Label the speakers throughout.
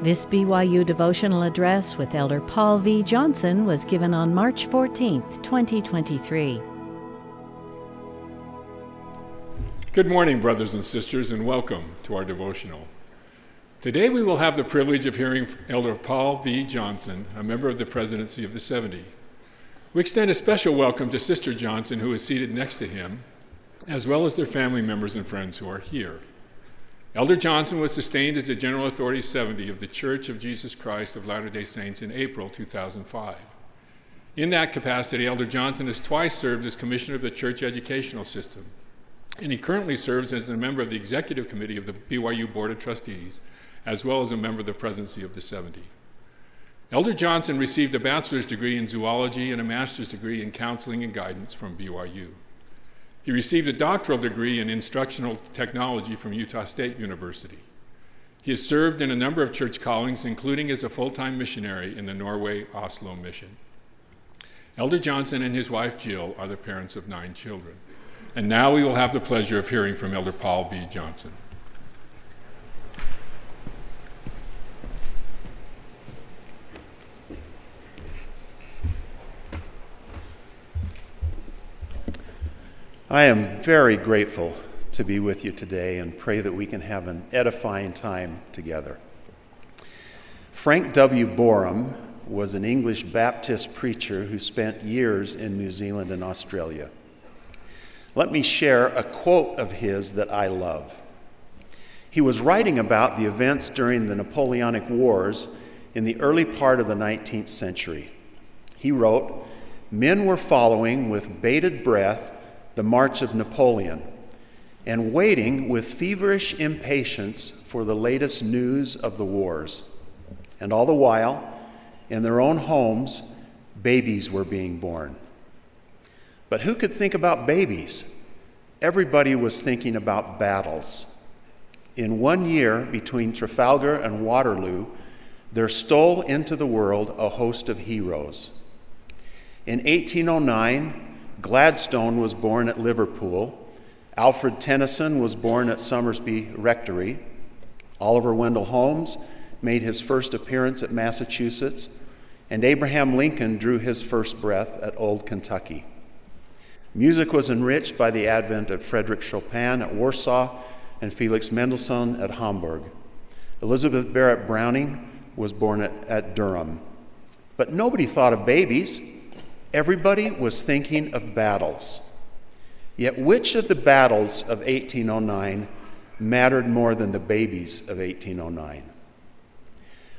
Speaker 1: This BYU devotional address with Elder Paul V. Johnson was given on March 14, 2023.
Speaker 2: Good morning, brothers and sisters, and welcome to our devotional. Today we will have the privilege of hearing Elder Paul V. Johnson, a member of the presidency of the 70. We extend a special welcome to Sister Johnson, who is seated next to him, as well as their family members and friends who are here. Elder Johnson was sustained as the General Authority 70 of the Church of Jesus Christ of Latter day Saints in April 2005. In that capacity, Elder Johnson has twice served as Commissioner of the Church Educational System, and he currently serves as a member of the Executive Committee of the BYU Board of Trustees, as well as a member of the Presidency of the 70. Elder Johnson received a bachelor's degree in zoology and a master's degree in counseling and guidance from BYU. He received a doctoral degree in instructional technology from Utah State University. He has served in a number of church callings, including as a full time missionary in the Norway Oslo mission. Elder Johnson and his wife Jill are the parents of nine children. And now we will have the pleasure of hearing from Elder Paul V. Johnson.
Speaker 3: I am very grateful to be with you today and pray that we can have an edifying time together. Frank W. Boreham was an English Baptist preacher who spent years in New Zealand and Australia. Let me share a quote of his that I love. He was writing about the events during the Napoleonic Wars in the early part of the 19th century. He wrote, Men were following with bated breath the march of Napoleon, and waiting with feverish impatience for the latest news of the wars. And all the while, in their own homes, babies were being born. But who could think about babies? Everybody was thinking about battles. In one year between Trafalgar and Waterloo, there stole into the world a host of heroes. In 1809, Gladstone was born at Liverpool. Alfred Tennyson was born at Somersby Rectory. Oliver Wendell Holmes made his first appearance at Massachusetts. And Abraham Lincoln drew his first breath at Old Kentucky. Music was enriched by the advent of Frederick Chopin at Warsaw and Felix Mendelssohn at Hamburg. Elizabeth Barrett Browning was born at, at Durham. But nobody thought of babies. Everybody was thinking of battles. Yet, which of the battles of 1809 mattered more than the babies of 1809?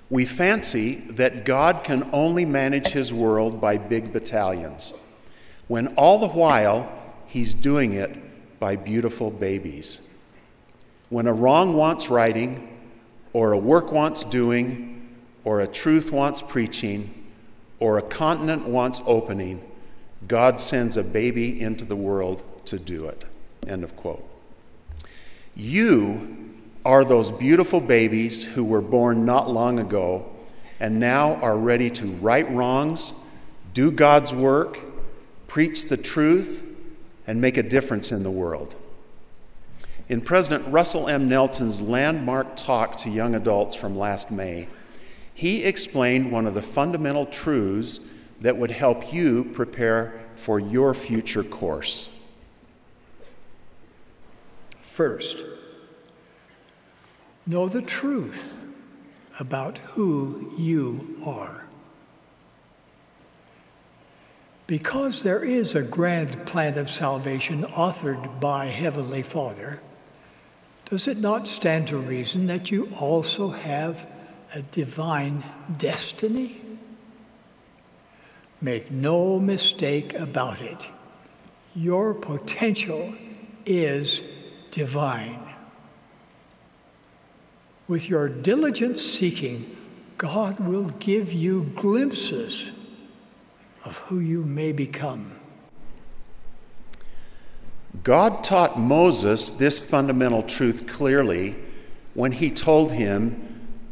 Speaker 3: We fancy that God can only manage his world by big battalions, when all the while he's doing it by beautiful babies. When a wrong wants righting, or a work wants doing, or a truth wants preaching, or a continent wants opening, God sends a baby into the world to do it. End of quote. You are those beautiful babies who were born not long ago and now are ready to right wrongs, do God's work, preach the truth, and make a difference in the world. In President Russell M. Nelson's landmark talk to young adults from last May, he explained one of the fundamental truths that would help you prepare for your future course.
Speaker 4: First, know the truth about who you are. Because there is a grand plan of salvation authored by Heavenly Father, does it not stand to reason that you also have a divine destiny? Make no mistake about it. Your potential is divine. With your diligent seeking, God will give you glimpses of who you may become.
Speaker 3: God taught Moses this fundamental truth clearly when he told him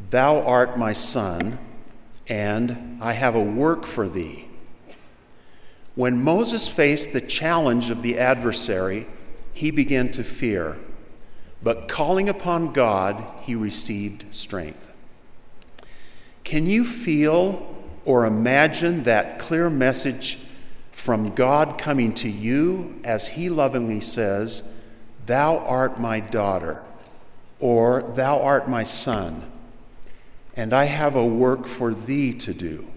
Speaker 3: Thou art my son, and I have a work for thee. When Moses faced the challenge of the adversary, he began to fear, but calling upon God, he received strength. Can you feel or imagine that clear message from God coming to you as He lovingly says, Thou art my daughter, or Thou art my son, and I have a work for thee to do.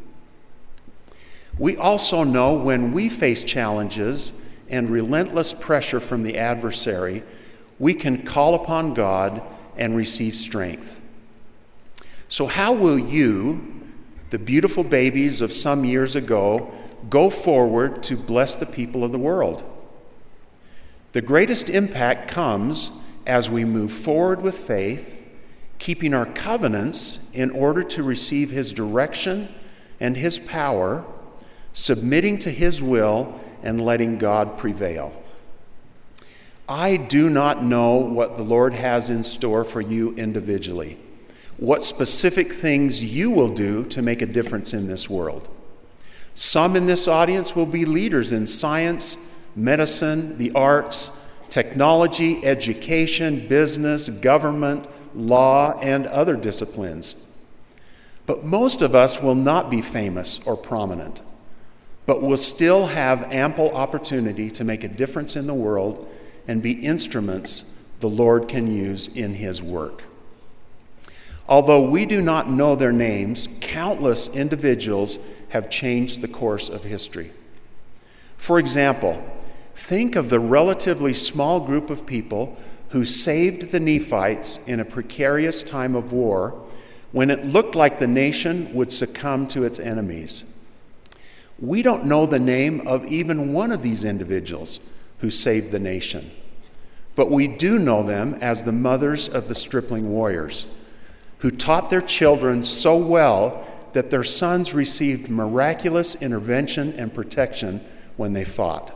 Speaker 3: We also know when we face challenges and relentless pressure from the adversary, we can call upon God and receive strength. So, how will you, the beautiful babies of some years ago, go forward to bless the people of the world? The greatest impact comes as we move forward with faith, keeping our covenants in order to receive His direction and His power, submitting to His will, and letting God prevail. I do not know what the Lord has in store for you individually, what specific things you will do to make a difference in this world. Some in this audience will be leaders in science, medicine, the arts, technology, education, business, government, law, and other disciplines. But most of us will not be famous or prominent, but will still have ample opportunity to make a difference in the world and be instruments the Lord can use in His work. Although we do not know their names, countless individuals have changed the course of history. For example, think of the relatively small group of people who saved the Nephites in a precarious time of war when it looked like the nation would succumb to its enemies. We don't know the name of even one of these individuals who saved the nation, but we do know them as the mothers of the stripling warriors who taught their children so well that their sons received miraculous intervention and protection when they fought.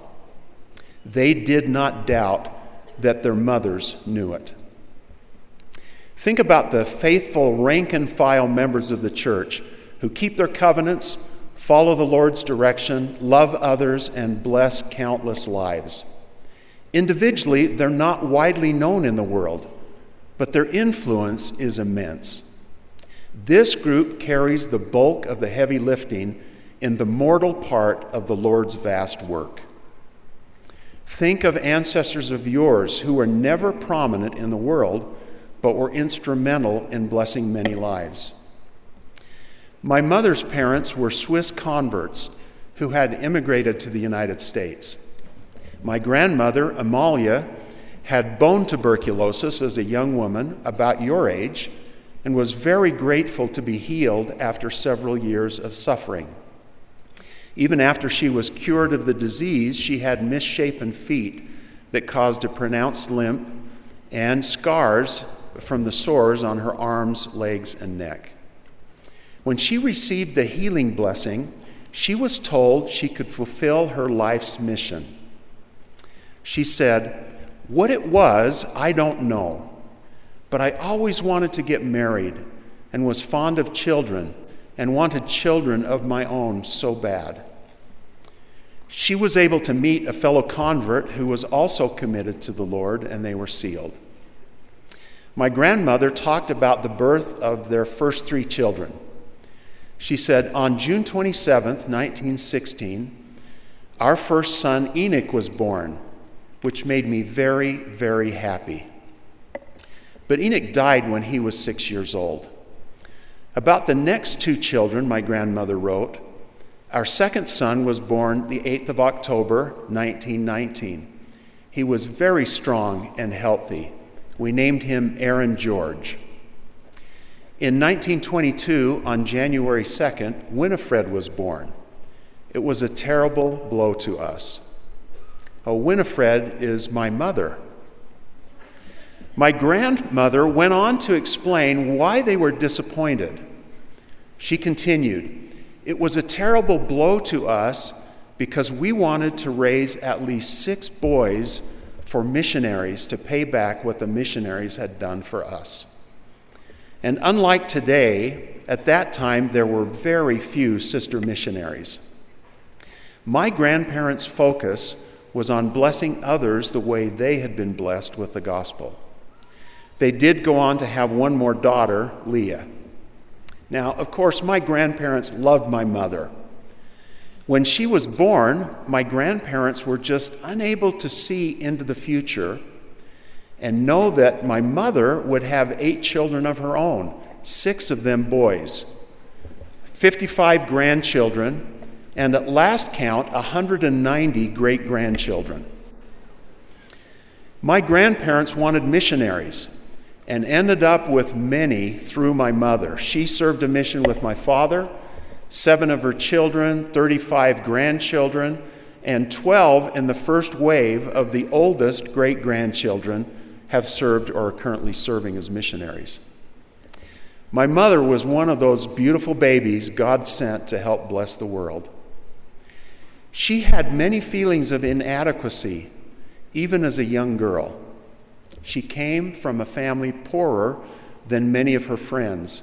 Speaker 3: They did not doubt that their mothers knew it. Think about the faithful rank and file members of the church who keep their covenants, follow the Lord's direction, love others, and bless countless lives. Individually, they're not widely known in the world, but their influence is immense. This group carries the bulk of the heavy lifting in the mortal part of the Lord's vast work. Think of ancestors of yours who were never prominent in the world, but were instrumental in blessing many lives. My mother's parents were Swiss converts who had immigrated to the United States. My grandmother, Amalia, had bone tuberculosis as a young woman, about your age, and was very grateful to be healed after several years of suffering. Even after she was cured of the disease, she had misshapen feet that caused a pronounced limp and scars from the sores on her arms, legs, and neck. When she received the healing blessing, she was told she could fulfill her life's mission. She said, what it was, I don't know. But I always wanted to get married and was fond of children and wanted children of my own so bad. She was able to meet a fellow convert who was also committed to the Lord, and they were sealed. My grandmother talked about the birth of their first three children. She said, On June 27, 1916, our first son Enoch was born which made me very, very happy. But Enoch died when he was six years old. About the next two children, my grandmother wrote, our second son was born the 8th of October, 1919. He was very strong and healthy. We named him Aaron George. In 1922, on January 2nd, Winifred was born. It was a terrible blow to us. Oh, Winifred is my mother. My grandmother went on to explain why they were disappointed. She continued, It was a terrible blow to us because we wanted to raise at least six boys for missionaries to pay back what the missionaries had done for us. And unlike today, at that time there were very few sister missionaries. My grandparents' focus was on blessing others the way they had been blessed with the gospel. They did go on to have one more daughter, Leah. Now, of course, my grandparents loved my mother. When she was born, my grandparents were just unable to see into the future and know that my mother would have eight children of her own, six of them boys, 55 grandchildren, and at last count, 190 great grandchildren. My grandparents wanted missionaries and ended up with many through my mother. She served a mission with my father, seven of her children, 35 grandchildren, and 12 in the first wave of the oldest great grandchildren have served or are currently serving as missionaries. My mother was one of those beautiful babies God sent to help bless the world. She had many feelings of inadequacy, even as a young girl. She came from a family poorer than many of her friends,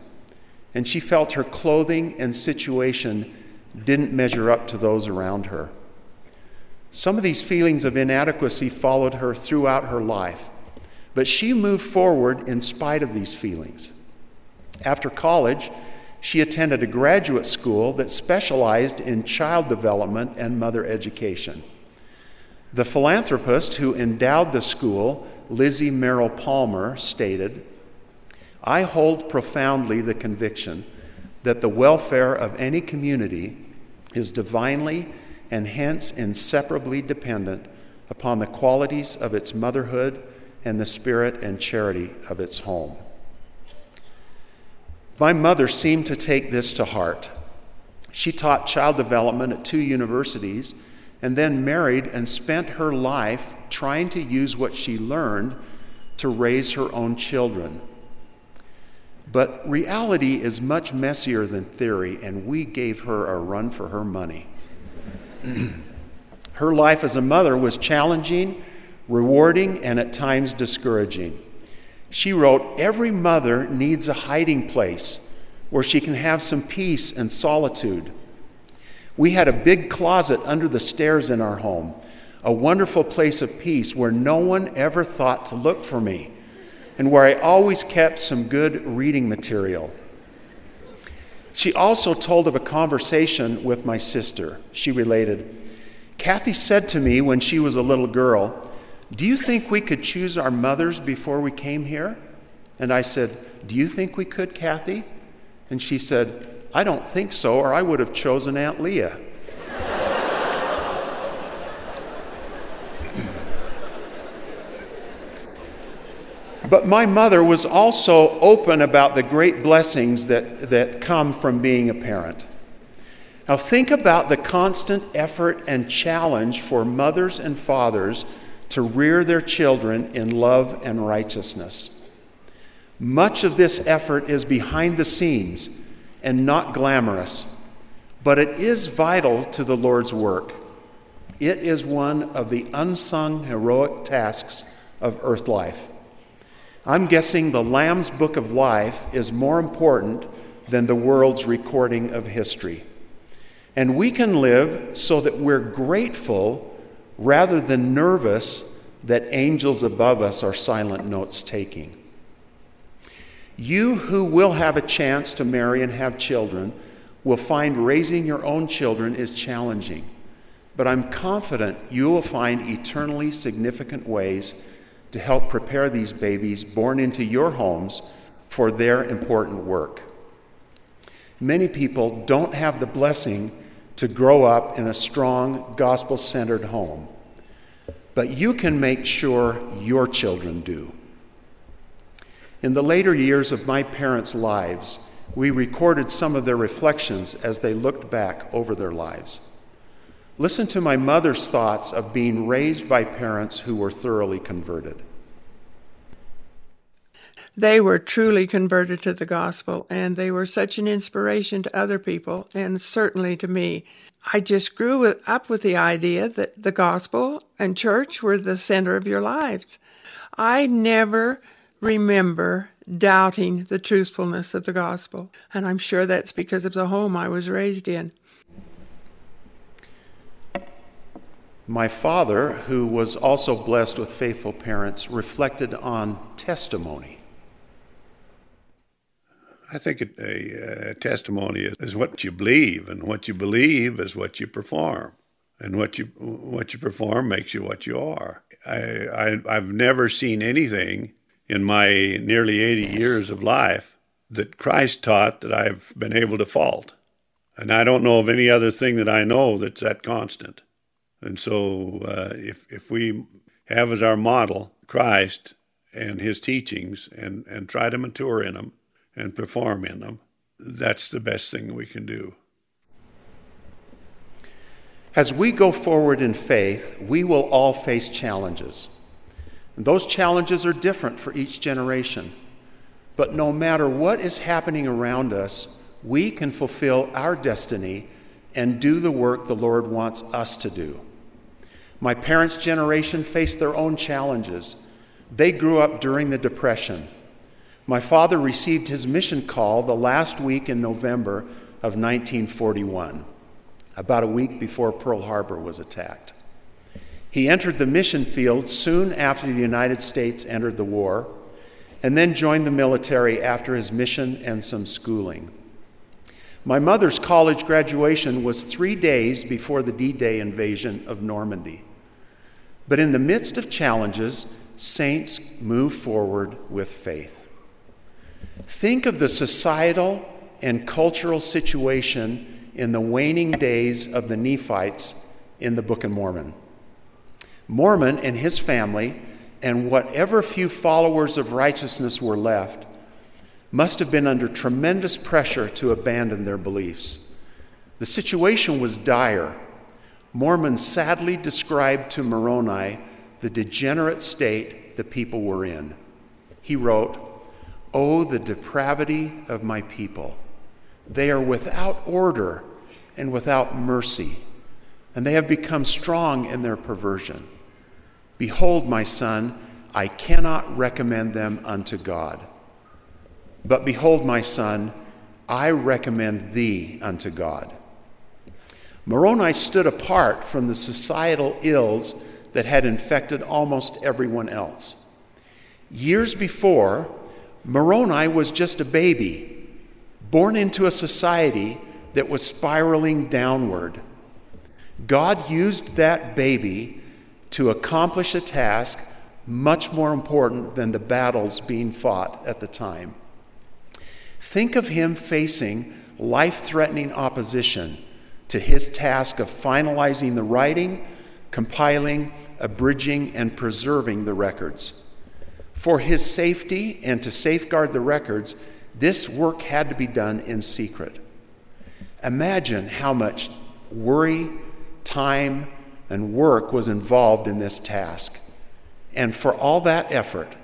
Speaker 3: and she felt her clothing and situation didn't measure up to those around her. Some of these feelings of inadequacy followed her throughout her life, but she moved forward in spite of these feelings. After college, she attended a graduate school that specialized in child development and mother education. The philanthropist who endowed the school, Lizzie Merrill Palmer, stated I hold profoundly the conviction that the welfare of any community is divinely and hence inseparably dependent upon the qualities of its motherhood and the spirit and charity of its home. My mother seemed to take this to heart. She taught child development at two universities and then married and spent her life trying to use what she learned to raise her own children. But reality is much messier than theory, and we gave her a run for her money. her life as a mother was challenging, rewarding, and at times discouraging. She wrote, Every mother needs a hiding place where she can have some peace and solitude. We had a big closet under the stairs in our home, a wonderful place of peace where no one ever thought to look for me, and where I always kept some good reading material. She also told of a conversation with my sister. She related, Kathy said to me when she was a little girl, do you think we could choose our mothers before we came here? And I said, Do you think we could, Kathy? And she said, I don't think so, or I would have chosen Aunt Leah. But my mother was also open about the great blessings that, that come from being a parent. Now, think about the constant effort and challenge for mothers and fathers to rear their children in love and righteousness. Much of this effort is behind the scenes and not glamorous, but it is vital to the Lord's work. It is one of the unsung heroic tasks of earth life. I'm guessing the Lamb's Book of Life is more important than the world's recording of history. And we can live so that we're grateful rather than nervous that angels above us are silent notes taking. You who will have a chance to marry and have children will find raising your own children is challenging, but I'm confident you will find eternally significant ways to help prepare these babies born into your homes for their important work. Many people don't have the blessing to grow up in a strong, gospel centered home. But you can make sure your children do. In the later years of my parents' lives, we recorded some of their reflections as they looked back over their lives. Listen to my mother's thoughts of being raised by parents who were thoroughly converted.
Speaker 5: They were truly converted to the gospel, and they were such an inspiration to other people, and certainly to me. I just grew up with the idea that the gospel and church were the center of your lives. I never remember doubting the truthfulness of the gospel, and I'm sure that's because of the home I was raised in.
Speaker 3: My father, who was also blessed with faithful parents, reflected on testimony.
Speaker 6: I think a, a, testimony is, is what you believe, and what you believe is what you perform, and what you what you perform makes you what you are. I, I I've never seen anything in my nearly 80 years of life that Christ taught that I've been able to fault. And I don't know of any other thing that I know that's that constant. And so uh, if, if we have as our model Christ and his teachings and, and try to mature in them and perform in them, that's the best thing we can do.
Speaker 3: As we go forward in faith, we will all face challenges. And those challenges are different for each generation. But no matter what is happening around us, we can fulfill our destiny and do the work the Lord wants us to do. My parents' generation faced their own challenges. They grew up during the Depression. My father received his mission call the last week in November of 1941, about a week before Pearl Harbor was attacked. He entered the mission field soon after the United States entered the war, and then joined the military after his mission and some schooling. My mother's college graduation was three days before the D Day invasion of Normandy. But in the midst of challenges, saints move forward with faith. Think of the societal and cultural situation in the waning days of the Nephites in the Book of Mormon. Mormon and his family, and whatever few followers of righteousness were left, must have been under tremendous pressure to abandon their beliefs. The situation was dire. Mormon sadly described to Moroni the degenerate state the people were in. He wrote, Oh, the depravity of my people! They are without order and without mercy, and they have become strong in their perversion. Behold, my son, I cannot recommend them unto God. But behold, my son, I recommend thee unto God. Moroni stood apart from the societal ills that had infected almost everyone else. Years before, Moroni was just a baby, born into a society that was spiraling downward. God used that baby to accomplish a task much more important than the battles being fought at the time. Think of him facing life threatening opposition to his task of finalizing the writing, compiling, abridging, and preserving the records. For his safety and to safeguard the records, this work had to be done in secret. Imagine how much worry, time, and work was involved in this task. And for all that effort,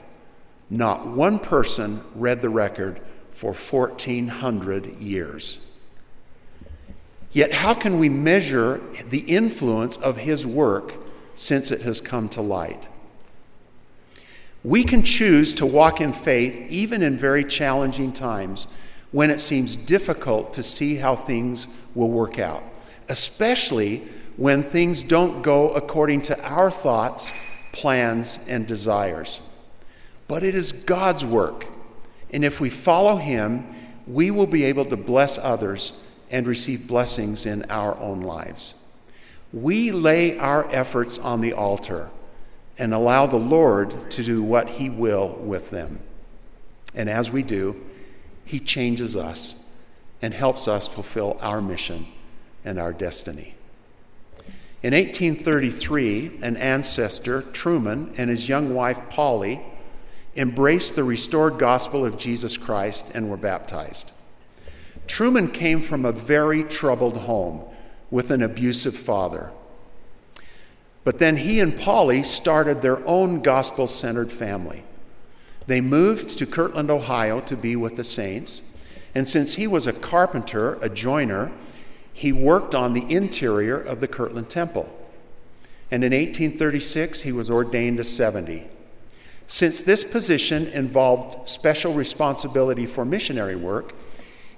Speaker 3: not one person read the record for 1,400 years. Yet, how can we measure the influence of his work since it has come to light? We can choose to walk in faith even in very challenging times when it seems difficult to see how things will work out, especially when things don't go according to our thoughts, plans, and desires. But it is God's work. And if we follow Him, we will be able to bless others and receive blessings in our own lives. We lay our efforts on the altar and allow the Lord to do what He will with them. And as we do, He changes us and helps us fulfill our mission and our destiny. In 1833, an ancestor, Truman, and his young wife, Polly, embraced the restored gospel of Jesus Christ and were baptized. Truman came from a very troubled home with an abusive father. But then he and Polly started their own gospel centered family. They moved to Kirtland, Ohio to be with the saints. And since he was a carpenter, a joiner, he worked on the interior of the Kirtland Temple. And in 1836, he was ordained a 70. Since this position involved special responsibility for missionary work,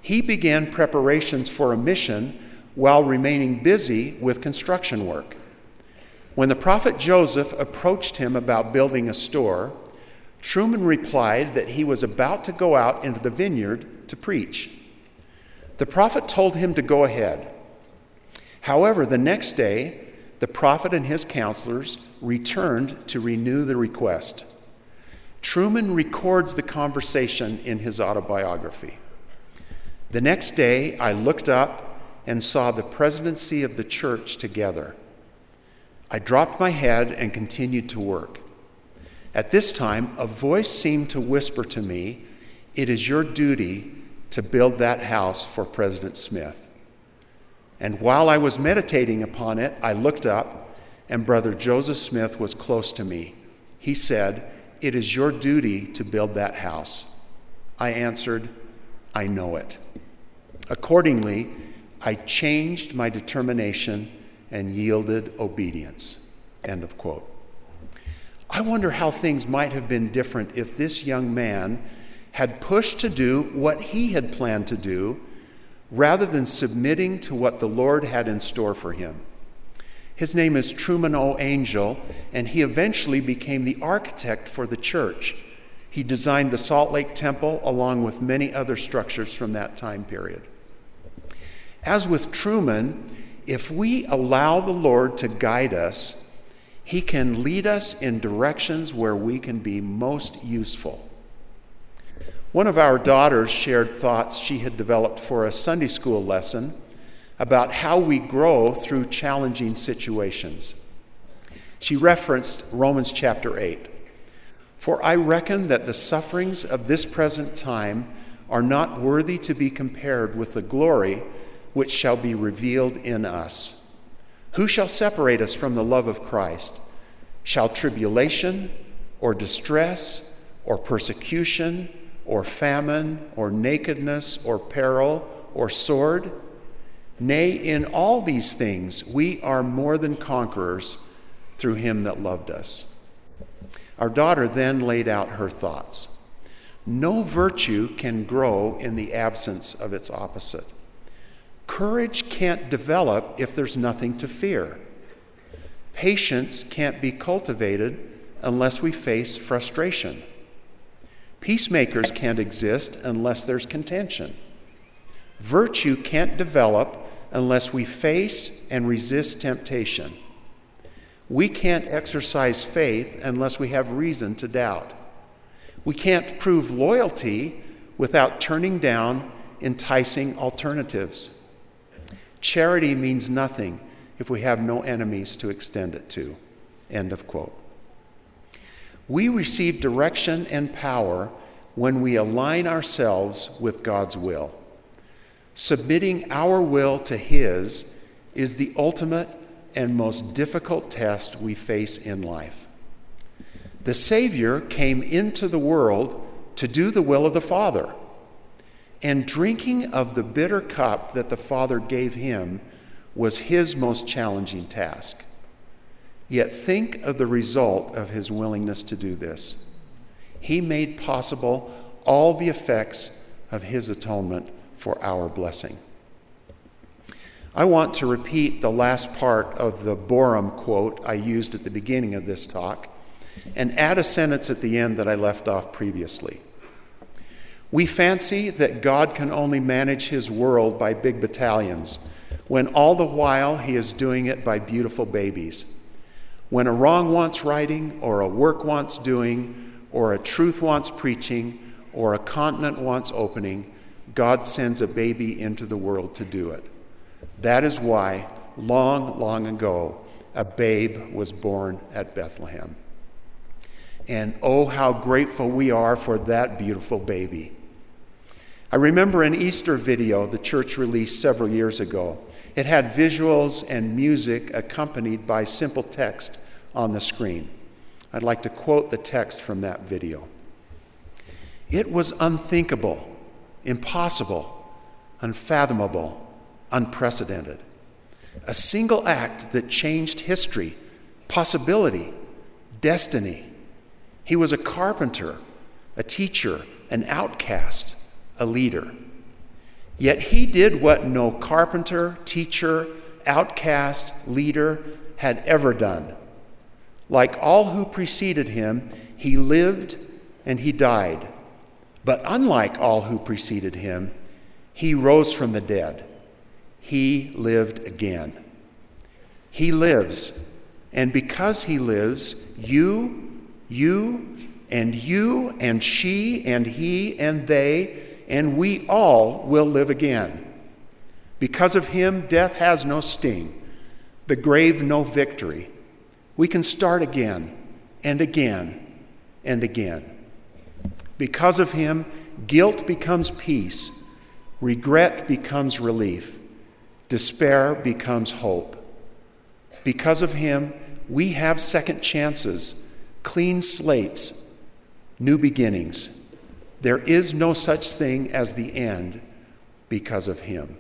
Speaker 3: he began preparations for a mission while remaining busy with construction work. When the prophet Joseph approached him about building a store, Truman replied that he was about to go out into the vineyard to preach. The prophet told him to go ahead. However, the next day, the prophet and his counselors returned to renew the request. Truman records the conversation in his autobiography. The next day, I looked up and saw the presidency of the church together. I dropped my head and continued to work. At this time, a voice seemed to whisper to me, It is your duty to build that house for President Smith. And while I was meditating upon it, I looked up, and Brother Joseph Smith was close to me. He said, It is your duty to build that house. I answered, I know it. Accordingly, I changed my determination and yielded obedience. End of quote. I wonder how things might have been different if this young man had pushed to do what he had planned to do rather than submitting to what the Lord had in store for him. His name is Truman O. Angell, and he eventually became the architect for the church. He designed the Salt Lake Temple along with many other structures from that time period. As with Truman, if we allow the Lord to guide us, he can lead us in directions where we can be most useful. One of our daughters shared thoughts she had developed for a Sunday school lesson about how we grow through challenging situations. She referenced Romans chapter 8. For I reckon that the sufferings of this present time are not worthy to be compared with the glory which shall be revealed in us. Who shall separate us from the love of Christ? Shall tribulation, or distress, or persecution, or famine, or nakedness, or peril, or sword? Nay, in all these things we are more than conquerors through him that loved us. Our daughter then laid out her thoughts. No virtue can grow in the absence of its opposite. Courage can't develop if there's nothing to fear. Patience can't be cultivated unless we face frustration. Peacemakers can't exist unless there's contention. Virtue can't develop unless we face and resist temptation. We can't exercise faith unless we have reason to doubt. We can't prove loyalty without turning down enticing alternatives. Charity means nothing if we have no enemies to extend it to. End of quote. We receive direction and power when we align ourselves with God's will. Submitting our will to His is the ultimate and most difficult test we face in life. The Savior came into the world to do the will of the Father and drinking of the bitter cup that the Father gave him was his most challenging task. Yet think of the result of his willingness to do this. He made possible all the effects of his atonement for our blessing. I want to repeat the last part of the Boreham quote I used at the beginning of this talk and add a sentence at the end that I left off previously. We fancy that God can only manage his world by big battalions, when all the while he is doing it by beautiful babies. When a wrong wants righting, or a work wants doing, or a truth wants preaching, or a continent wants opening, God sends a baby into the world to do it. That is why, long, long ago, a babe was born at Bethlehem. And oh, how grateful we are for that beautiful baby. I remember an Easter video the church released several years ago. It had visuals and music accompanied by simple text on the screen. I'd like to quote the text from that video. It was unthinkable, impossible, unfathomable, unprecedented. A single act that changed history, possibility, destiny. He was a carpenter, a teacher, an outcast a leader. Yet he did what no carpenter, teacher, outcast, leader had ever done. Like all who preceded him, he lived and he died, But unlike all who preceded him, he rose from the dead. He lived again. He lives. And because he lives, you, you, and you, and she, and he, and they, and we all will live again. Because of him, death has no sting, the grave no victory. We can start again, and again, and again. Because of him, guilt becomes peace, regret becomes relief, despair becomes hope. Because of him, we have second chances, clean slates, new beginnings. There is no such thing as the end because of him.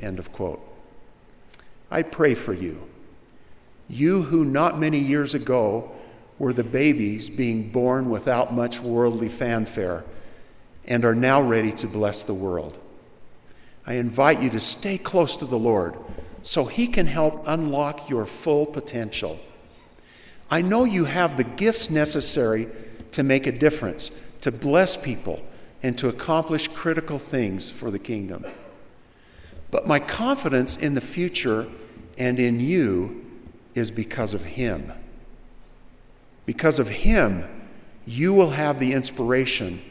Speaker 3: End of quote. I pray for you. You who not many years ago were the babies being born without much worldly fanfare and are now ready to bless the world. I invite you to stay close to the Lord so He can help unlock your full potential. I know you have the gifts necessary to make a difference, to bless people, and to accomplish critical things for the kingdom. But my confidence in the future and in you is because of Him. Because of Him, you will have the inspiration,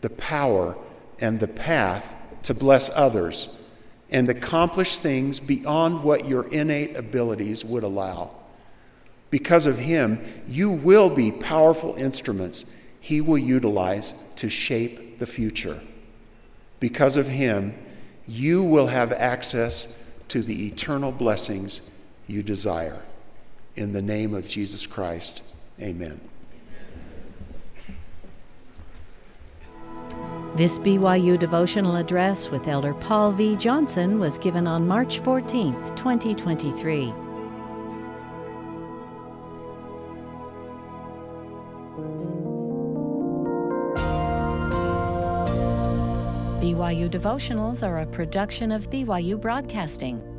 Speaker 3: the power, and the path to bless others and accomplish things beyond what your innate abilities would allow. Because of Him, you will be powerful instruments He will utilize to shape the future. Because of Him, you will have access to the eternal blessings you desire. In the name of Jesus Christ. Amen.
Speaker 1: This BYU devotional address with Elder Paul V. Johnson was given on March 14, 2023. BYU devotionals are a production of BYU Broadcasting.